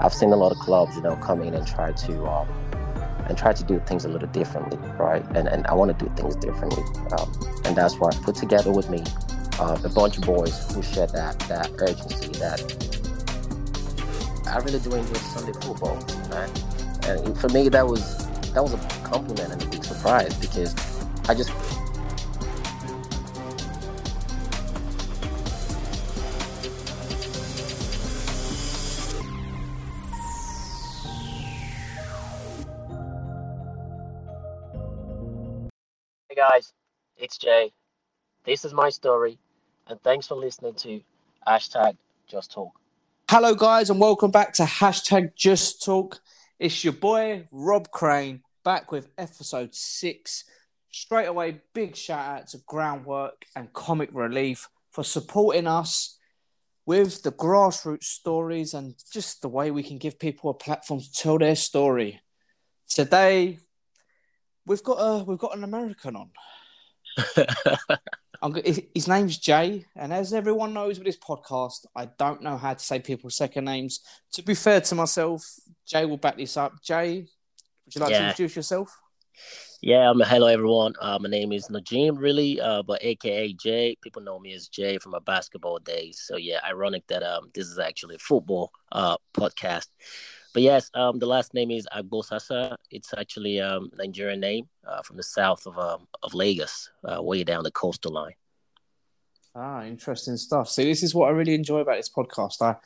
I've seen a lot of clubs, you know, come in and try to um, and try to do things a little differently, right? And and I want to do things differently, um, and that's why I put together with me uh, a bunch of boys who share that that urgency. That I really do enjoy Sunday football, man. And for me, that was that was a compliment and a big surprise because I just Hey guys, it's Jay. This is my story, and thanks for listening to hashtag Just Talk. Hello, guys, and welcome back to hashtag Just Talk. It's your boy Rob Crane back with episode six. Straight away, big shout out to Groundwork and Comic Relief for supporting us with the grassroots stories and just the way we can give people a platform to tell their story. Today, we've got a we've got an American on. I'm, his name's Jay, and as everyone knows with this podcast, I don't know how to say people's second names. To be fair to myself, Jay will back this up. Jay, would you like to introduce yourself? Yeah, um, hello everyone. Uh, my name is Najim, really, uh, but AKA Jay. People know me as Jay from my basketball days. So yeah, ironic that um this is actually a football uh podcast. But yes, um the last name is Agbosasa. It's actually um Nigerian name uh, from the south of um of Lagos, uh, way down the coastal line. Ah, interesting stuff. See, this is what I really enjoy about this podcast. I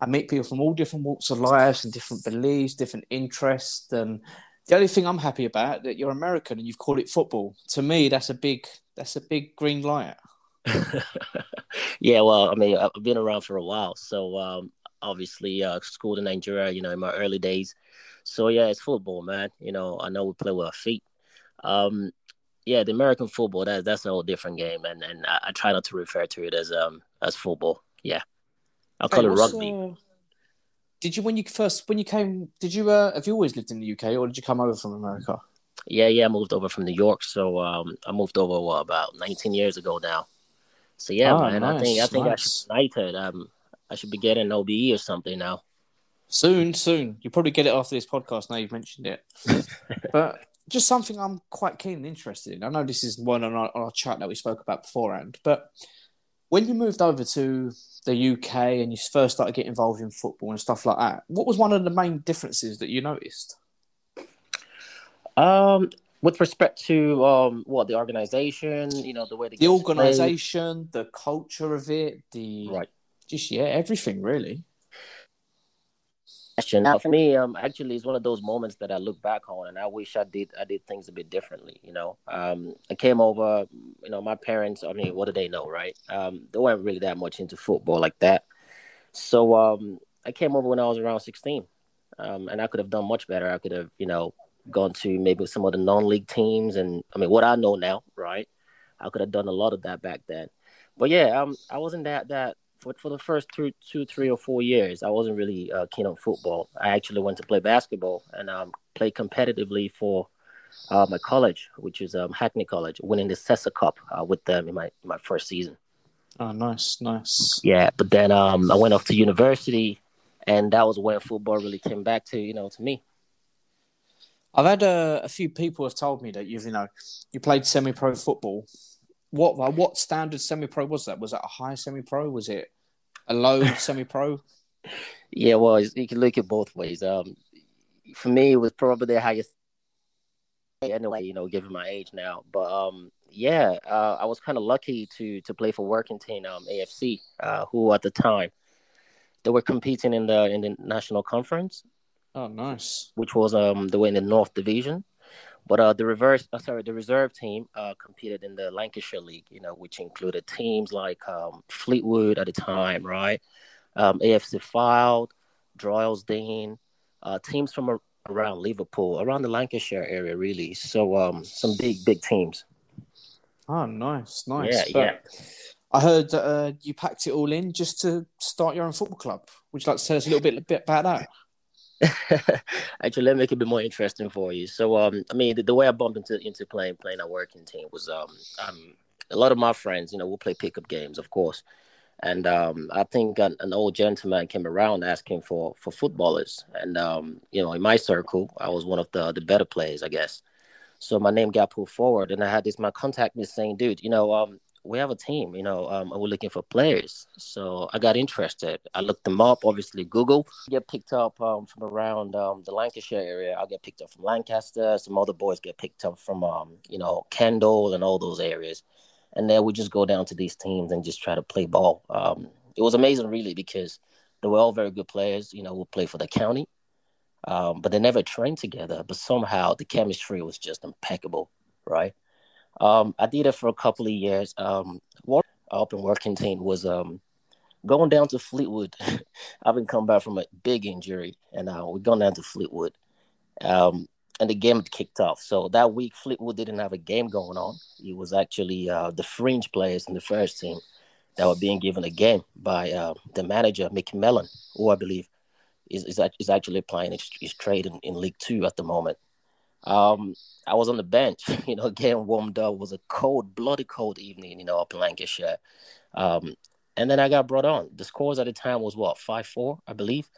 I meet people from all different walks of life and different beliefs, different interests, and the only thing I'm happy about that you're American and you've called it football. To me, that's a big that's a big green light. yeah, well, I mean, I've been around for a while, so um, obviously, uh, schooled in Nigeria, you know, in my early days. So yeah, it's football, man. You know, I know we play with our feet. Um, yeah, the American football that that's a whole different game, and and I, I try not to refer to it as um as football. Yeah, I'll call Hey, it rugby. uh, did you when you first when you came? Did you uh, have you always lived in the UK or did you come over from America? Yeah, yeah, I moved over from New York, so um, I moved over what, about 19 years ago now. So yeah, Ah, man, I think I nice, think I should be knighted. Um, I should be getting an OBE or something now. Soon, soon. You'll probably get it after this podcast. Now you've mentioned it, but just something I'm quite keen and interested in. I know this is one on our, on our chat that we spoke about beforehand, but when you moved over to the UK and you first started getting involved in football and stuff like that, what was one of the main differences that you noticed? Um, with respect to um, what the organization, you know, the way the The games played. the culture of it, the right? Just yeah, everything really. Now, for me, um, actually, it's one of those moments that I look back on, and I wish I did. I did things a bit differently. You know, um, I came over. You know, my parents. I mean, what do they know, right? Um, they weren't really that much into football like that. So, um, I came over when I was around sixteen, um, and I could have done much better. I could have, you know, gone to maybe some of the non-league teams, and I mean, what I know now, right? I could have done a lot of that back then. But yeah, um, I wasn't that that for for the first two, two, three or four years. I wasn't really uh, keen on football. I actually went to play basketball and um, played competitively for uh, my college, which is um, Hackney College, winning the Cessa Cup uh, with them in my in my first season. Oh, nice, nice. Yeah, but then um, I went off to university, and that was when football really came back to you know to me. I've had a, a few people have told me that you've you know you played semi-pro football. What what standard semi-pro was that? Was that a high semi-pro? Was it a low semi-pro? Yeah, well, you can look at both ways. Um, for me, it was probably the highest. Anyway, you know, given my age now, but um, yeah, uh, I was kind of lucky to to play for Workington um, AFC, uh, who at the time they were competing in the in the national conference, Oh, nice. which was um they were in the North Division, but uh the reverse, uh, sorry, the reserve team uh competed in the Lancashire League, you know, which included teams like um Fleetwood at the time, right, um AFC Fylde, Droylsden, uh teams from a- around Liverpool, around the Lancashire area, really. So um some big big teams. Oh, nice, nice. Yeah, But yeah. I heard that uh, you packed it all in just to start your own football club. Would you like to tell us a little bit, bit about that? Actually, let me make it a bit more interesting for you. So, um, I mean, the, the way I bumped into into playing playing a working team was um, um, a lot of my friends, you know, we'll play pickup games, of course, and um, I think an, an, old gentleman came around asking for for footballers, and um, you know, in my circle, I was one of the the better players, I guess. So my name got pulled forward, and I had this my contact me saying, "Dude, you know, um, we have a team, you know, um, and we're looking for players." So I got interested. I looked them up, obviously Google. Get picked up um, from around um, the Lancashire area. I get picked up from Lancaster. Some other boys get picked up from, um, you know, Kendal and all those areas and then we just go down to these teams and just try to play ball. Um, it was amazing, really, because they were all very good players. You know, who play for the county, um, but they never trained together. But somehow the chemistry was just impeccable, right? Um, I did it for a couple of years. Um, up and working team was um, going down to Fleetwood. I've been coming back from a big injury, and uh, we're going down to Fleetwood. Um, and the game kicked off. So that week, Fleetwood didn't have a game going on. It was actually uh, the fringe players in the first team that were being given a game by uh, the manager, Micky Mellon, who I believe is is, is actually playing his, his trade in, in League Two at the moment. Um, I was on the bench, you know, getting warmed up. It was a cold, bloody cold evening, you know, up in Lancashire. Um, and then I got brought on. The scores at the time was what five four, I believe.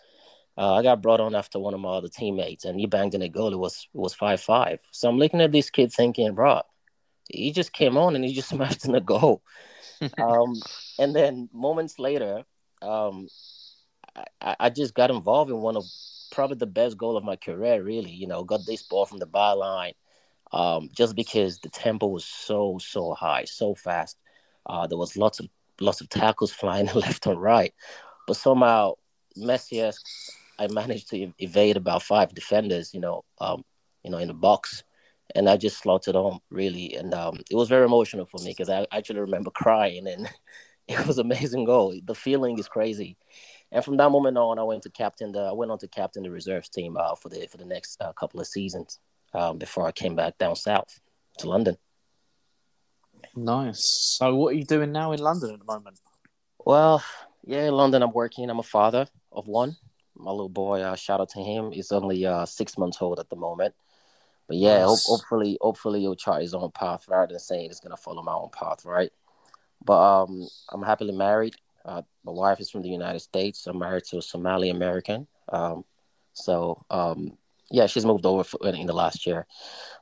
Uh, I got brought on after one of my other teammates, and he banged in a goal. It was it was five five. So I'm looking at this kid thinking, bro, he just came on and he just smashed in a goal. um, and then moments later, um, I, I, just got involved in one of probably the best goal of my career. Really, you know, got this ball from the byline, um, just because the tempo was so so high, so fast. Uh, there was lots of lots of tackles flying left and right, but somehow Messi I managed to evade about five defenders, you know, um, you know, in the box, and I just slotted home really, and um, it was very emotional for me because I actually remember crying, and it was amazing goal. The feeling is crazy, and from that moment on, I went to captain the I went on to captain the reserves team uh, for the for the next uh, couple of seasons um, before I came back down south to London. Nice. So, what are you doing now in London at the moment? Well, yeah, in London, I'm working. I'm a father of one my little boy. Uh, shout out to him. He's only uh, six months old at the moment. But yeah, ho- hopefully, hopefully he'll chart his own path rather than saying he's gonna follow my own path, right? But um, I'm happily married. Uh, my wife is from the United States. I'm married to a Somali American. Um, so um, yeah, she's moved over for, in the last year.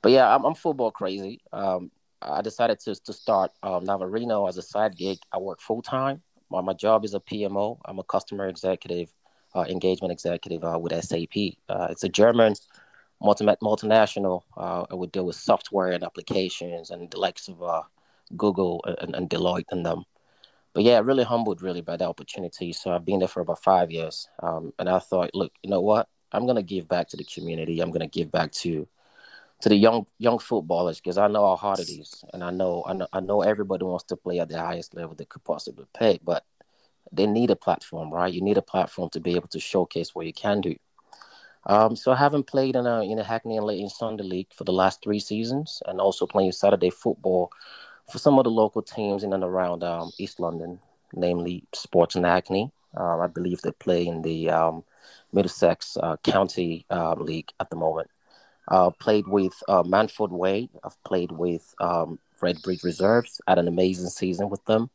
But yeah, I'm, I'm football crazy. Um, I decided to to start um, Navarino as a side gig. I work full time. My, my job is a PMO. I'm a customer executive uh, engagement executive uh, with SAP. Uh, it's a German multi- multinational. Uh, and we deal with software and applications and the likes of uh, Google and, and, Deloitte and them. But yeah, really humbled really by the opportunity. So I've been there for about five years, um, and I thought, look, you know what? I'm gonna give back to the community. I'm gonna give back to to the young young footballers because I know how hard it is, and I know, I know I know everybody wants to play at the highest level they could possibly play, but they need a platform, right? You need a platform to be able to showcase what you can do. Um, so I haven't played in a in a Hackney and Leyton Sunday League for the last three seasons, and also playing Saturday football for some of the local teams in and around um, East London, namely Sporting Hackney. Uh, I believe they play in the um, Middlesex uh, County uh, League at the moment. Uh, played with uh, Manford Way. I've played with um, Redbridge Reserves. Had an amazing season with them.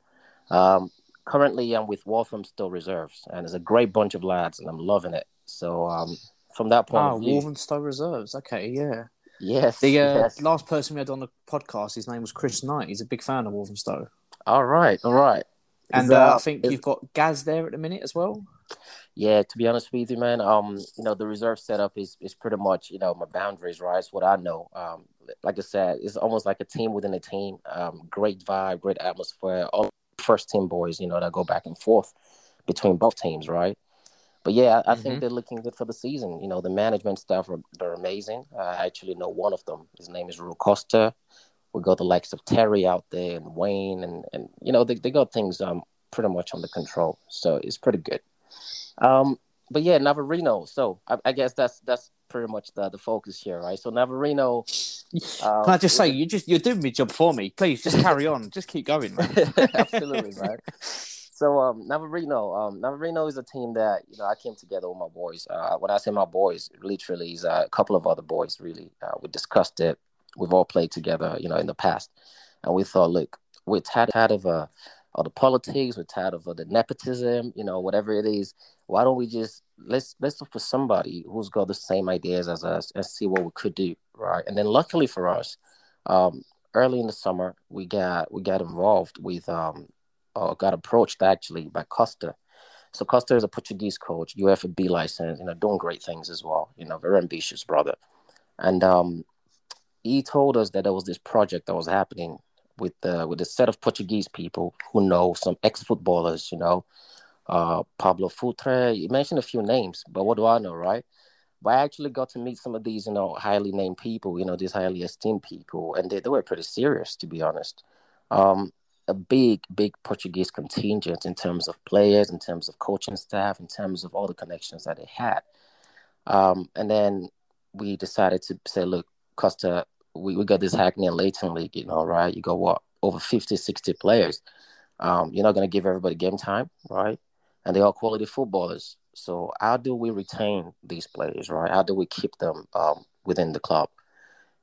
Um, currently I'm with Walthamstow Reserves, and it's a great bunch of lads, and I'm loving it. So um, from that point ah, of view, Walthamstow Reserves. Okay, yeah. Yes. The uh, yes. last person we had on the podcast, his name was Chris Knight. He's a big fan of Walthamstow. All right, all right. And uh, I think you've got Gaz there at the minute as well. Yeah, to be honest with you, man, um, you know, the reserve setup is is pretty much, you know, my boundaries, right? It's what I know. Um, like I said, it's almost like a team within a team. Um, great vibe, great atmosphere. All first team boys, you know, that go back and forth between both teams, right? But yeah, I, I mm-hmm. think they're looking good for the season. You know, the management staff are they're amazing. I actually know one of them. His name is Ru Costa. We got the likes of Terry out there and Wayne, and and you know they they got things um pretty much under control. So it's pretty good. Um, but yeah, Navarino. So I, I, guess that's that's pretty much the the focus here, right? So Navarino. Um, Can I just say you just you're doing my job for me? Please just carry on. just keep going, man. Absolutely, right. So um, Navarino, um, Navarino is a team that you know I came together with my boys. Uh, when I say my boys, literally is a couple of other boys. Really, uh, we discussed it. We've all played together, you know, in the past, and we thought, look, we're tired, tired of a all the politics. We're tired of all the nepotism. You know, whatever it is. Why don't we just let's let's look for somebody who's got the same ideas as us and see what we could do, right? And then luckily for us, um, early in the summer we got we got involved with um, or got approached actually by Costa. So Costa is a Portuguese coach, UEFA B license, you know, doing great things as well. You know, very ambitious brother, and um, he told us that there was this project that was happening with uh, with a set of Portuguese people who know some ex footballers. You know, uh, Paulo Futre. You mentioned a few names, but what do I know, right? But I actually got to meet some of these, you know, highly named people, you know, these highly esteemed people, and they, they were pretty serious, to be honest. Um, a big, big Portuguese contingent in terms of players, in terms of coaching staff, in terms of all the connections that they had. Um, and then we decided to say, look, Costa, we, we got this Hackney and Leyton League, you know, right? You got what? Over 50, 60 players. Um, you're not going to give everybody game time, right? And they're quality footballers. So how do we retain these players, right? How do we keep them um, within the club?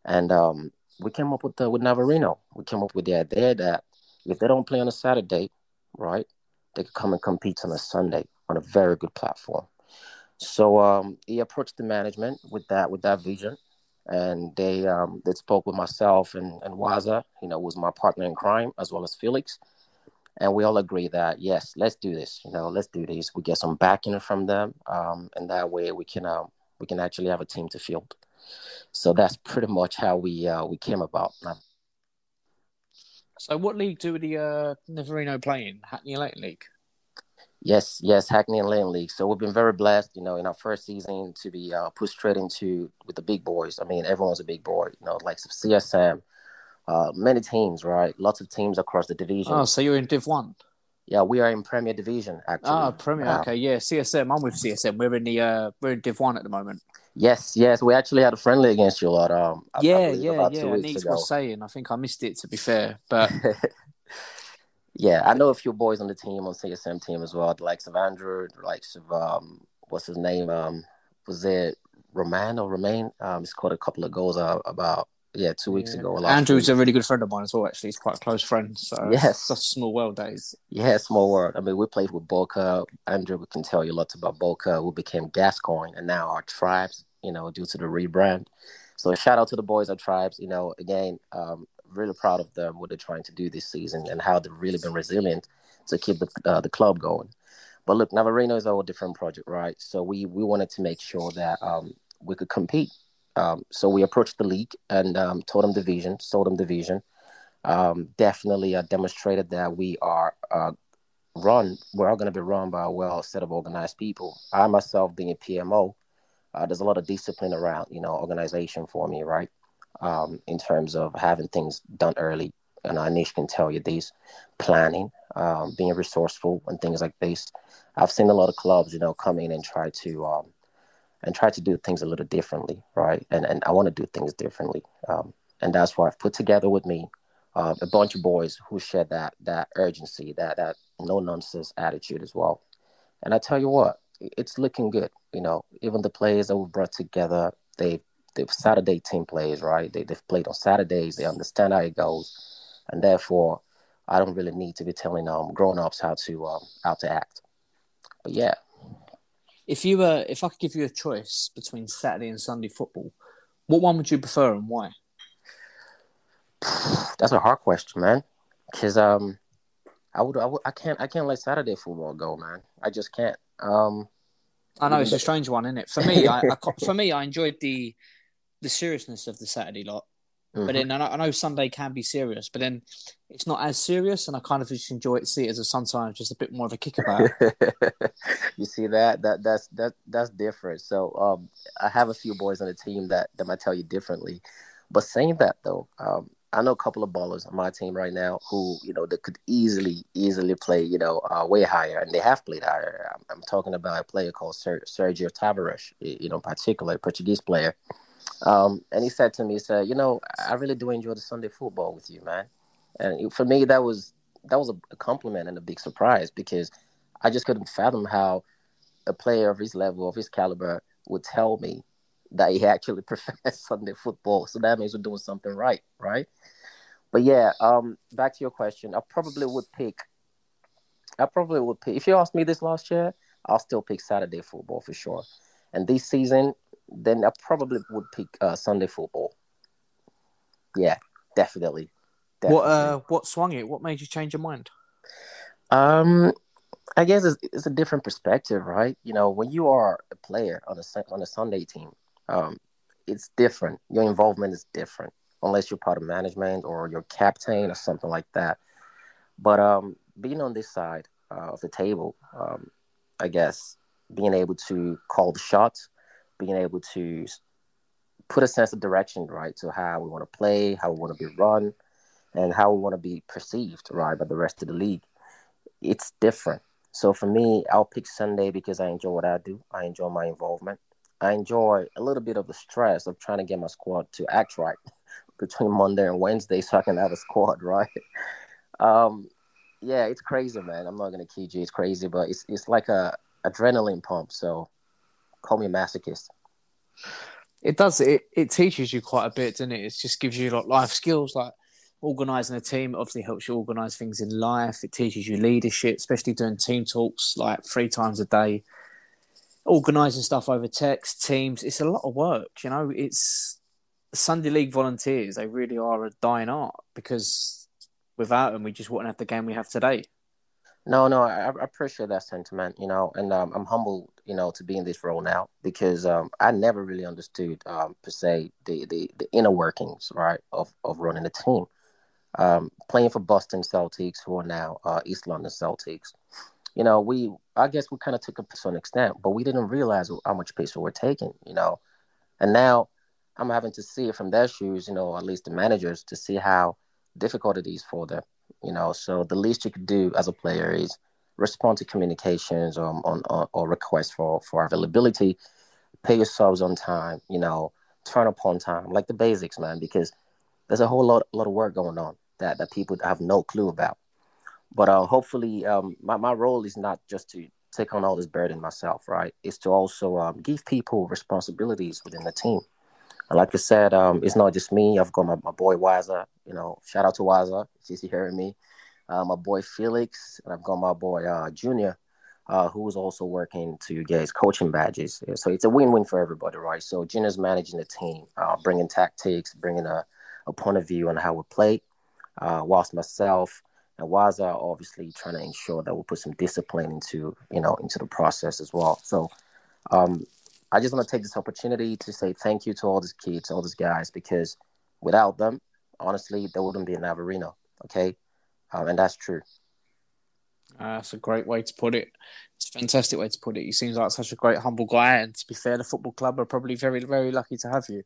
And um, we came up with the, with Navarino. We came up with the idea that if they don't play on a Saturday, right, they could come and compete on a Sunday on a very good platform. So um, he approached the management with that with that vision, and they um, they spoke with myself and and Waza, you know, was my partner in crime as well as Felix, and we all agree that yes, let's do this. You know, let's do this. We get some backing from them, um, and that way we can um, we can actually have a team to field. So that's pretty much how we uh, we came about. So, what league do the uh, Navarino play in? Hackney Leyton League. Yes, yes, Hackney and Leyton League. So we've been very blessed, you know, in our first season to be uh, pushed straight into with the big boys. I mean, everyone's a big boy, you know, like CSM, uh, many teams, right? Lots of teams across the division. Oh, so you're in Div One. Yeah, we are in Premier Division actually. Ah, Premier. Okay, yeah, CSM. I'm with CSM. We're in the uh, we're in Div One at the moment. Yes, yes, we actually had a friendly against you a lot. Um, yeah, I yeah, yeah. Needs was saying. I think I missed it to be fair, but yeah, I know a few boys on the team on CSM team as well. The likes of Andrew, the likes of um, what's his name? Um, was it Roman or Romain? Um, he scored a couple of goals uh, about yeah two weeks yeah. ago. Andrew's week. a really good friend of mine as well. Actually, he's quite a close friend. So yes, such small world days. Yeah, small world. I mean, we played with Boca. Andrew we can tell you lots about Boca. We became Gascoigne, and now our tribes. You know, due to the rebrand. So shout out to the boys at Tribes. You know, again, um, really proud of them what they're trying to do this season and how they've really been resilient to keep the uh, the club going. But look, Navarino is a whole different project, right? So we we wanted to make sure that um, we could compete. Um, so we approached the league and um, told them the vision, sold them the vision. Um, definitely uh, demonstrated that we are uh, run. We're all going to be run by a well set of organized people. I myself, being a PMO, uh, there's a lot of discipline around, you know, organization for me, right? um, in terms of having things done early. And Anish can tell you these planning, um, being resourceful, and things like this. I've seen a lot of clubs, you know, come in and try to um, and try to do things a little differently, right? And and I want to do things differently, um, and that's why I've put together with me uh, a bunch of boys who share that that urgency, that that no nonsense attitude as well. And I tell you what, it's looking good. You know, even the players that we've brought together, they the Saturday team plays, right? They, they've played on Saturdays. They understand how it goes. And therefore, I don't really need to be telling um, grown ups how to um, how to act. But yeah. If you were, if I could give you a choice between Saturday and Sunday football, what one would you prefer and why? That's a hard question, man. Because um, I would, I would, I can't, I can't let Saturday football go, man. I just can't. Um, I know it's a strange one, isn't it? For me, I, I for me, I enjoyed the the seriousness of the Saturday lot. Mm-hmm. But then I know, I know, Sunday can be serious, but then it's not as serious, and I kind of just enjoy it, see it as a sometimes just a bit more of a kickabout. you see that that that's that that's different. So um, I have a few boys on the team that that might tell you differently. But saying that though, um, I know a couple of ballers on my team right now who you know that could easily easily play you know uh, way higher, and they have played higher. I'm, I'm talking about a player called Ser- Sergio Tavares, you know, particular Portuguese player um, and he said to me, he said, you know, I really do enjoy the Sunday football with you, man. And for me, that was that was a, compliment and a big surprise because I just couldn't fathom how a player of his level, of his caliber, would tell me that he actually prefers Sunday football. So that means we're doing something right, right? But yeah, um, back to your question, I probably would pick I probably would pick. If you asked me this last year, I'll still pick Saturday football for sure. And this season, then I probably would pick uh, Sunday football. Yeah, definitely. definitely. What uh, what swung it? What made you change your mind? Um, I guess it's, it's a different perspective, right? You know, when you are a player on a on a Sunday team, um, it's different. Your involvement is different, unless you're part of management or you're captain or something like that. But um, being on this side uh, of the table, um, I guess being able to call the shots, being able to put a sense of direction, right, to how we want to play, how we want to be run, and how we want to be perceived, right, by the rest of the league. It's different. So for me, I'll pick Sunday because I enjoy what I do. I enjoy my involvement. I enjoy a little bit of the stress of trying to get my squad to act right between Monday and Wednesday so I can have a squad, right? Um, yeah, it's crazy, man. I'm not gonna kid you, it's crazy, but it's it's like a adrenaline pump. So call me a masochist. It does. It it teaches you quite a bit, doesn't it? It just gives you like life skills, like organizing a team. Obviously helps you organize things in life. It teaches you leadership, especially doing team talks like three times a day. Organizing stuff over text, teams. It's a lot of work. You know, it's Sunday League volunteers. They really are a dying art because without them, we just wouldn't have the game we have today. No, no, I, I appreciate that sentiment, you know, and um, I'm humbled, you know, to be in this role now because um, I never really understood um, per se the, the, the inner workings, right, of, of running a team. Um, playing for Boston Celtics, who are now uh, East London Celtics, you know, we I guess we kind of took a piss to an extent, but we didn't realize how much piss we were taking, you know, and now I'm having to see it from their shoes, you know, at least the managers, to see how difficult it is for them you know. So the least you could do as a player is respond to communications or on, or requests for for availability, pay your subs on time, you know, turn up on time, like the basics, man. Because there's a whole lot lot of work going on that that people have no clue about. But uh, hopefully, um, my my role is not just to take on all this burden myself, right? It's to also um, give people responsibilities within the team. And like I said, um, it's not just me. I've got my, my boy Waza. You know, shout out to Waza. She's hearing me. Uh, my boy Felix, and I've got my boy uh, Junior, uh, who is also working to get his coaching badges. So it's a win-win for everybody, right? So Junior's managing the team, uh, bringing tactics, bringing a, a point of view on how we play, uh, whilst myself and Waza are obviously trying to ensure that we put some discipline into you know into the process as well. So um, I just want to take this opportunity to say thank you to all these kids, all these guys, because without them, honestly, there wouldn't be an Navarino. Okay, um, and that's true. Uh, that's a great way to put it. It's a fantastic way to put it. He seems like such a great, humble guy, and to be fair, the football club are probably very, very lucky to have you.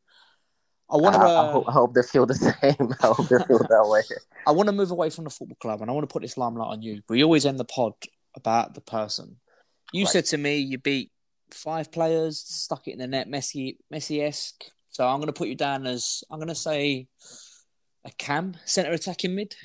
I want to. Uh, I, hope, I, hope, they feel the same. I hope they feel that way. I want to move away from the football club, and I want to put this limelight on you. We always end the pod about the person. You right. said to me you beat five players, stuck it in the net, Messi, Messi esque. So I'm going to put you down as I'm going to say a cam centre attacking mid.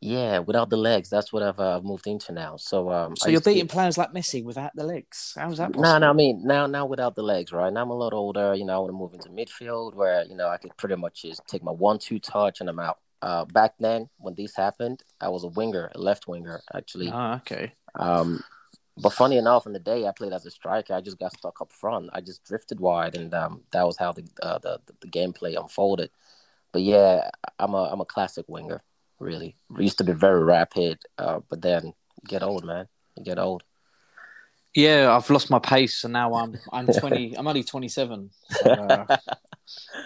Yeah, without the legs, that's what I've uh, moved into now. So, um, so you're beating to... players like Messi without the legs. How's that? No, nah, no, I mean now, now without the legs, right? Now I'm a lot older. You know, I want to move into midfield where you know I could pretty much just take my one-two touch and I'm out. Uh, back then, when this happened, I was a winger, a left winger, actually. Ah, okay. Um, but funny enough, in the day I played as a striker, I just got stuck up front. I just drifted wide, and um, that was how the, uh, the the gameplay unfolded. But yeah, I'm a I'm a classic winger. Really, used to be very rapid, uh, but then get old, man. You get old. Yeah, I've lost my pace, and now I'm I'm twenty. I'm only twenty seven. So, uh,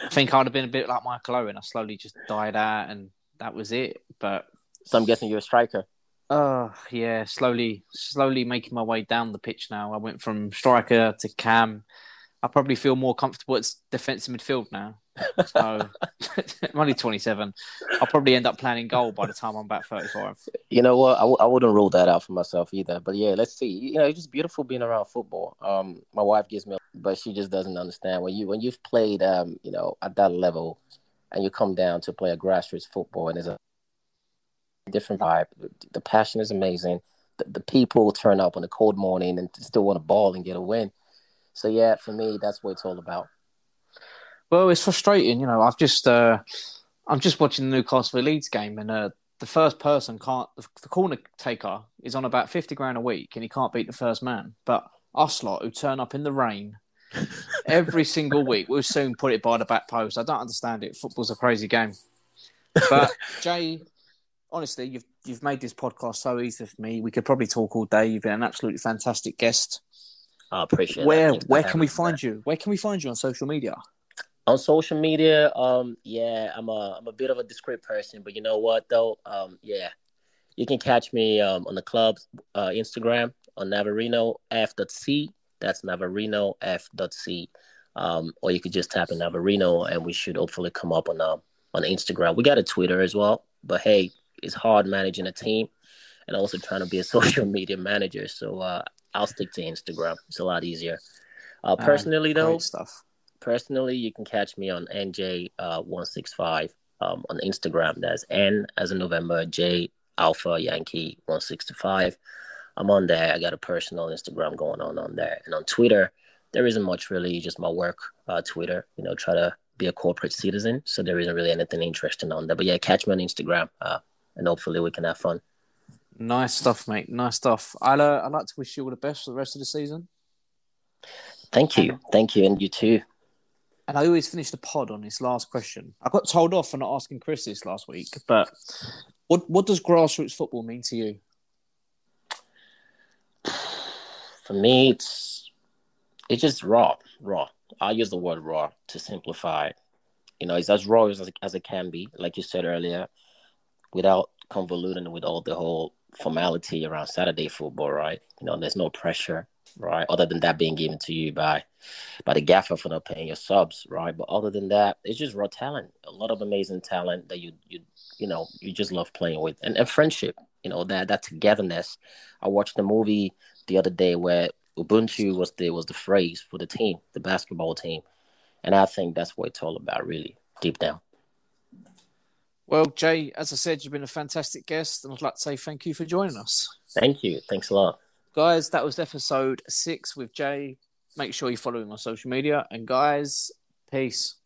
I think I'd have been a bit like Michael Owen. I slowly just died out, and that was it. But so I'm guessing you're a striker. Oh yeah, slowly, slowly making my way down the pitch now. I went from striker to cam. I probably feel more comfortable at defensive midfield now. So I'm only 27. I'll probably end up playing goal by the time I'm about 35. You know what? I w- I wouldn't rule that out for myself either. But yeah, let's see. You know, it's just beautiful being around football. Um, my wife gives me, but she just doesn't understand when you when you've played, um, you know, at that level, and you come down to play a grassroots football, and there's a different vibe. The passion is amazing. The, the people turn up on a cold morning and still want to ball and get a win. So yeah, for me, that's what it's all about. Well, it's frustrating, you know. I've just uh, I'm just watching the Newcastle Leeds game, and uh, the first person can't the corner taker is on about fifty grand a week and he can't beat the first man. But us lot who turn up in the rain every single week, we'll soon put it by the back post. I don't understand it. Football's a crazy game. But Jay, honestly, you've you've made this podcast so easy for me. We could probably talk all day. You've been an absolutely fantastic guest. I appreciate where where can we find you? Where can we find you on social media? on social media um yeah i'm a i'm a bit of a discreet person but you know what though? Um yeah. You can catch me um on the club's uh instagram on navarino f.c that's navarino f.c um or you could just tap in navarino and we should hopefully come up on um on instagram. We got a twitter as well but hey it's hard managing a team and also trying to be a social media manager. So uh i'll stick to instagram it's a lot easier uh personally though stuff personally, you can catch me on NJ165 uh, um, on Instagram. That's N as in November, J Alpha Yankee 165. I'm on there. I got a personal Instagram going on on there. And on Twitter, there isn't much really, just my work uh, Twitter, you know, try to be a corporate citizen. So there isn't really anything interesting on there. But yeah, catch me on Instagram uh, and hopefully we can have fun. Nice stuff, mate. Nice stuff. I'd, uh, I'd like to wish you all the best for the rest of the season. Thank you. Thank you. And you too and I always finish the pod on this last question. I got told off for not asking Chris this last week, but what what does grassroots football mean to you? For me, it's it's just raw, raw. I use the word raw to simplify. You know, it's as raw as as it can be, like you said earlier, without convoluting with all the whole formality around Saturday football, right? You know, there's no pressure right? Other than that being given to you by by the gaffer for not paying your subs, right? But other than that, it's just raw talent. A lot of amazing talent that you you you know you just love playing with, and, and friendship. You know that that togetherness. I watched the movie the other day where Ubuntu was the was the phrase for the team, the basketball team, and I think that's what it's all about, really, deep down. Well, Jay, as I said, you've been a fantastic guest, and I'd like to say thank you for joining us. Thank you. Thanks a lot guys, that was episode six with Jay. Make sure you follow him on social media. And guys, peace.